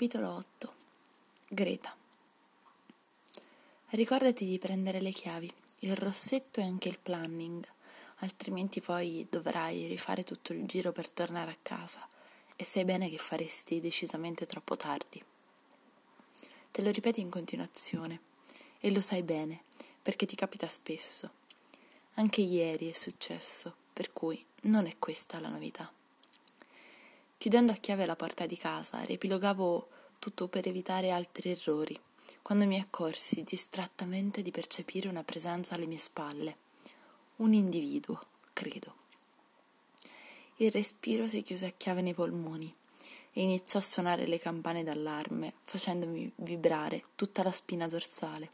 Capitolo 8 Greta Ricordati di prendere le chiavi, il rossetto e anche il planning, altrimenti poi dovrai rifare tutto il giro per tornare a casa e sai bene che faresti decisamente troppo tardi. Te lo ripeti in continuazione e lo sai bene perché ti capita spesso. Anche ieri è successo, per cui non è questa la novità. Chiudendo a chiave la porta di casa, riepilogavo tutto per evitare altri errori, quando mi accorsi distrattamente di percepire una presenza alle mie spalle. Un individuo, credo. Il respiro si chiuse a chiave nei polmoni e iniziò a suonare le campane d'allarme, facendomi vibrare tutta la spina dorsale.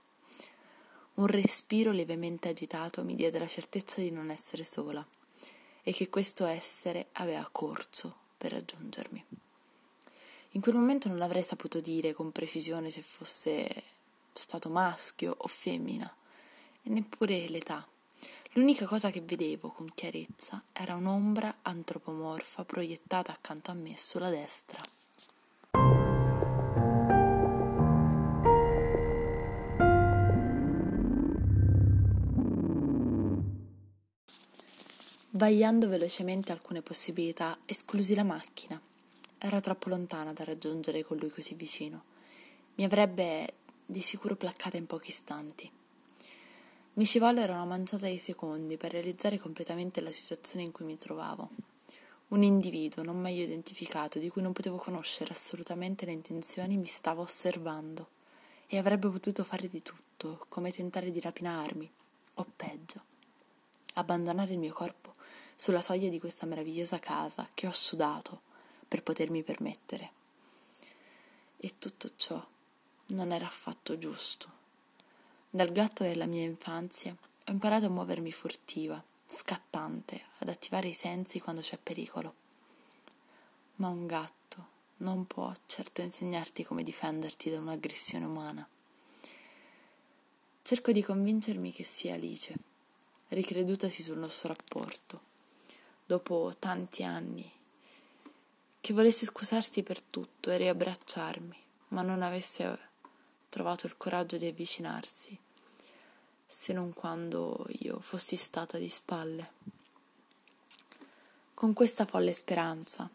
Un respiro levemente agitato mi diede la certezza di non essere sola e che questo essere aveva corso per raggiungermi. In quel momento non avrei saputo dire con precisione se fosse stato maschio o femmina, e neppure l'età. L'unica cosa che vedevo con chiarezza era un'ombra antropomorfa proiettata accanto a me sulla destra. Vagliando velocemente alcune possibilità, esclusi la macchina. Era troppo lontana da raggiungere colui così vicino. Mi avrebbe di sicuro placcata in pochi istanti. Mi ci vollero una manciata di secondi per realizzare completamente la situazione in cui mi trovavo. Un individuo non meglio identificato, di cui non potevo conoscere assolutamente le intenzioni, mi stava osservando e avrebbe potuto fare di tutto, come tentare di rapinarmi, o peggio, abbandonare il mio corpo sulla soglia di questa meravigliosa casa che ho sudato per potermi permettere. E tutto ciò non era affatto giusto. Dal gatto della mia infanzia ho imparato a muovermi furtiva, scattante, ad attivare i sensi quando c'è pericolo. Ma un gatto non può certo insegnarti come difenderti da un'aggressione umana. Cerco di convincermi che sia Alice, ricredutasi sul nostro rapporto, dopo tanti anni che volesse scusarsi per tutto e riabbracciarmi, ma non avesse trovato il coraggio di avvicinarsi, se non quando io fossi stata di spalle. Con questa folle speranza,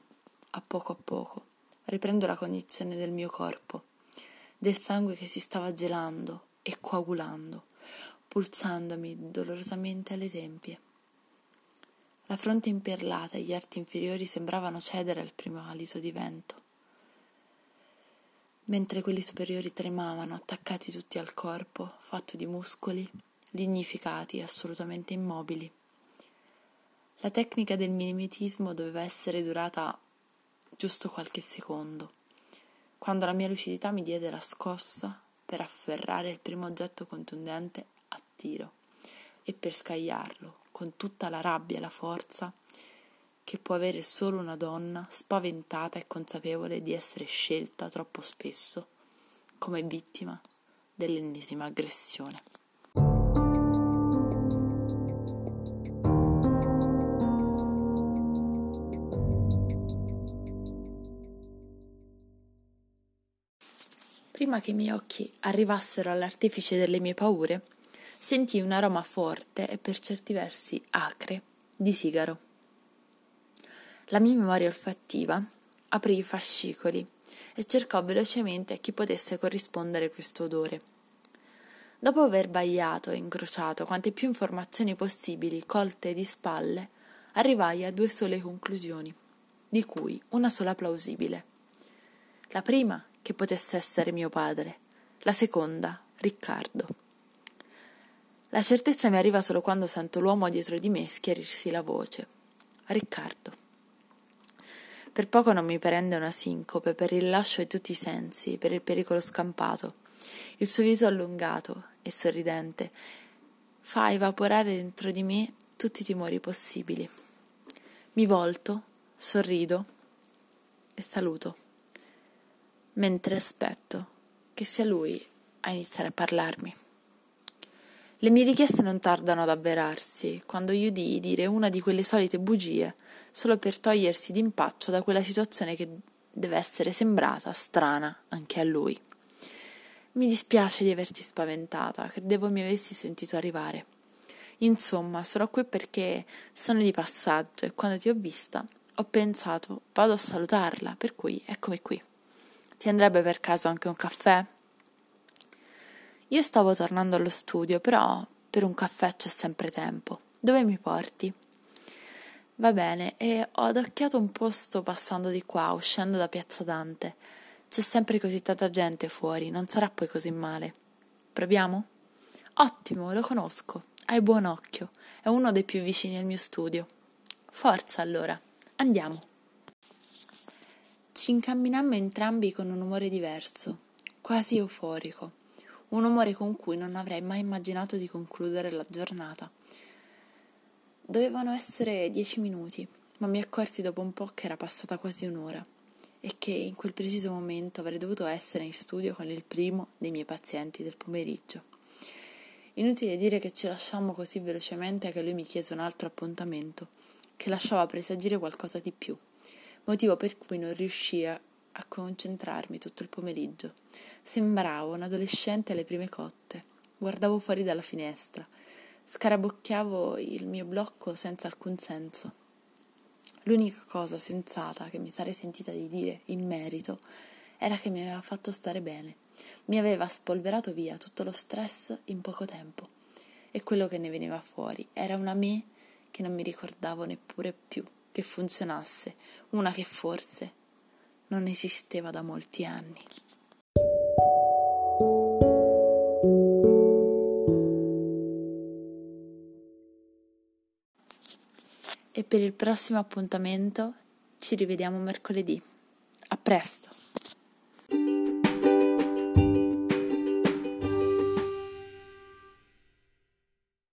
a poco a poco, riprendo la cognizione del mio corpo, del sangue che si stava gelando e coagulando, pulsandomi dolorosamente alle tempie. La fronte imperlata e gli arti inferiori sembravano cedere al primo alito di vento, mentre quelli superiori tremavano, attaccati tutti al corpo, fatto di muscoli, lignificati, assolutamente immobili. La tecnica del mimetismo doveva essere durata giusto qualche secondo, quando la mia lucidità mi diede la scossa per afferrare il primo oggetto contundente a tiro e per scagliarlo con tutta la rabbia e la forza che può avere solo una donna spaventata e consapevole di essere scelta troppo spesso come vittima dell'ennesima aggressione. Prima che i miei occhi arrivassero all'artefice delle mie paure, sentii un aroma forte e per certi versi acre di sigaro. La mia memoria olfattiva aprì i fascicoli e cercò velocemente a chi potesse corrispondere questo odore. Dopo aver bagliato e incrociato quante più informazioni possibili colte di spalle, arrivai a due sole conclusioni, di cui una sola plausibile. La prima che potesse essere mio padre, la seconda Riccardo. La certezza mi arriva solo quando sento l'uomo dietro di me schiarirsi la voce. Riccardo. Per poco non mi prende una sincope per il lascio di tutti i sensi, per il pericolo scampato. Il suo viso allungato e sorridente fa evaporare dentro di me tutti i timori possibili. Mi volto, sorrido e saluto, mentre aspetto che sia lui a iniziare a parlarmi. Le mie richieste non tardano ad avverarsi, quando gli udii dire una di quelle solite bugie, solo per togliersi d'impaccio da quella situazione che deve essere sembrata strana anche a lui. Mi dispiace di averti spaventata, credevo mi avessi sentito arrivare. Insomma, sono qui perché sono di passaggio e quando ti ho vista ho pensato vado a salutarla, per cui eccomi qui. Ti andrebbe per caso anche un caffè? Io stavo tornando allo studio, però per un caffè c'è sempre tempo. Dove mi porti? Va bene, e ho adocchiato un posto passando di qua, uscendo da Piazza Dante. C'è sempre così tanta gente fuori, non sarà poi così male. Proviamo? Ottimo, lo conosco. Hai buon occhio. È uno dei più vicini al mio studio. Forza allora, andiamo. Ci incamminammo entrambi con un umore diverso, quasi euforico, un umore con cui non avrei mai immaginato di concludere la giornata. Dovevano essere dieci minuti, ma mi accorsi dopo un po' che era passata quasi un'ora e che in quel preciso momento avrei dovuto essere in studio con il primo dei miei pazienti del pomeriggio. Inutile dire che ci lasciammo così velocemente che lui mi chiese un altro appuntamento, che lasciava presagire qualcosa di più, motivo per cui non riuscii a concentrarmi tutto il pomeriggio. Sembravo un adolescente alle prime cotte. Guardavo fuori dalla finestra Scarabocchiavo il mio blocco senza alcun senso. L'unica cosa sensata che mi sarei sentita di dire in merito era che mi aveva fatto stare bene, mi aveva spolverato via tutto lo stress in poco tempo e quello che ne veniva fuori era una me che non mi ricordavo neppure più che funzionasse, una che forse non esisteva da molti anni. e per il prossimo appuntamento ci rivediamo mercoledì. A presto!